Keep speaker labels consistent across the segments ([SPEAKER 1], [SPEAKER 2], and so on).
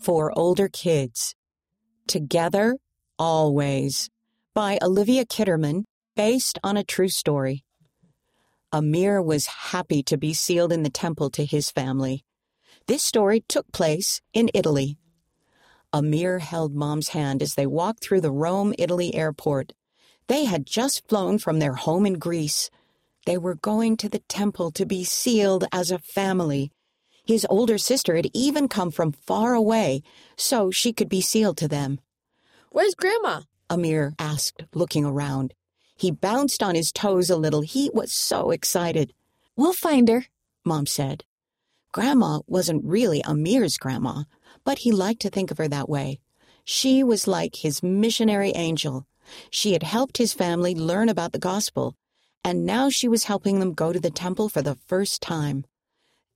[SPEAKER 1] for older kids. Together, Always by Olivia Kitterman, based on a true story. Amir was happy to be sealed in the temple to his family. This story took place in Italy. Amir held Mom's hand as they walked through the Rome, Italy airport. They had just flown from their home in Greece. They were going to the temple to be sealed as a family. His older sister had even come from far away so she could be sealed to them.
[SPEAKER 2] Where's Grandma?
[SPEAKER 1] Amir asked, looking around. He bounced on his toes a little. He was so excited.
[SPEAKER 3] We'll find her,
[SPEAKER 1] Mom said. Grandma wasn't really Amir's grandma, but he liked to think of her that way. She was like his missionary angel. She had helped his family learn about the gospel, and now she was helping them go to the temple for the first time.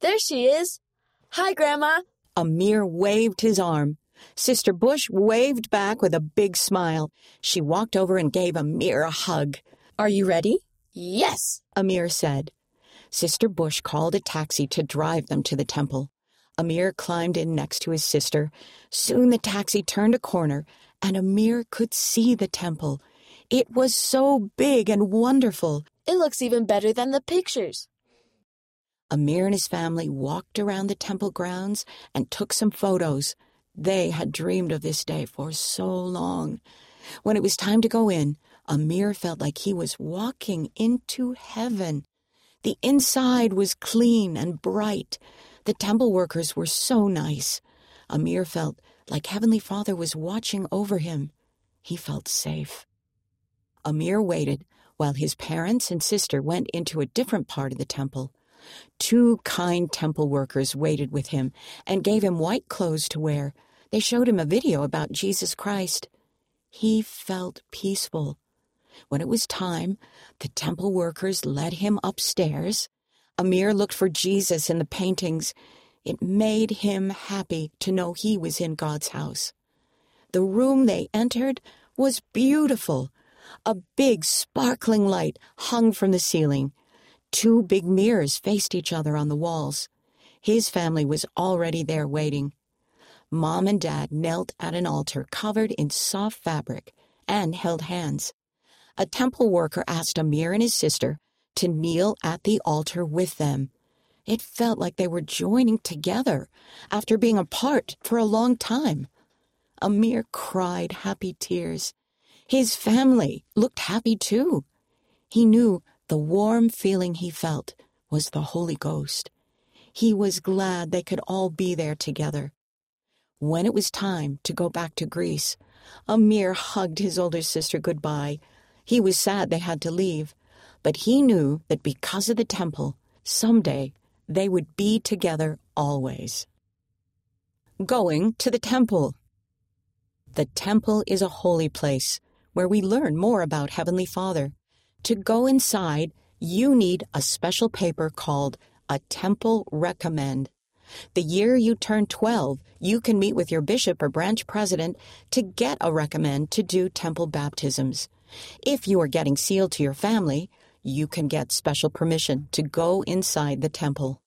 [SPEAKER 2] There she is. Hi, Grandma.
[SPEAKER 1] Amir waved his arm. Sister Bush waved back with a big smile. She walked over and gave Amir a hug.
[SPEAKER 3] Are you ready?
[SPEAKER 2] Yes,
[SPEAKER 1] Amir said. Sister Bush called a taxi to drive them to the temple. Amir climbed in next to his sister. Soon the taxi turned a corner, and Amir could see the temple. It was so big and wonderful.
[SPEAKER 2] It looks even better than the pictures.
[SPEAKER 1] Amir and his family walked around the temple grounds and took some photos. They had dreamed of this day for so long. When it was time to go in, Amir felt like he was walking into heaven. The inside was clean and bright. The temple workers were so nice. Amir felt like Heavenly Father was watching over him. He felt safe. Amir waited while his parents and sister went into a different part of the temple. Two kind temple workers waited with him and gave him white clothes to wear. They showed him a video about Jesus Christ. He felt peaceful. When it was time, the temple workers led him upstairs. Amir looked for Jesus in the paintings. It made him happy to know he was in God's house. The room they entered was beautiful. A big, sparkling light hung from the ceiling. Two big mirrors faced each other on the walls. His family was already there waiting. Mom and Dad knelt at an altar covered in soft fabric and held hands. A temple worker asked Amir and his sister to kneel at the altar with them. It felt like they were joining together after being apart for a long time. Amir cried happy tears. His family looked happy too. He knew the warm feeling he felt was the Holy Ghost. He was glad they could all be there together. When it was time to go back to Greece, Amir hugged his older sister goodbye. He was sad they had to leave, but he knew that because of the temple, someday they would be together always. Going to the temple. The temple is a holy place where we learn more about Heavenly Father. To go inside, you need a special paper called a temple recommend. The year you turn 12, you can meet with your bishop or branch president to get a recommend to do temple baptisms. If you are getting sealed to your family, you can get special permission to go inside the temple.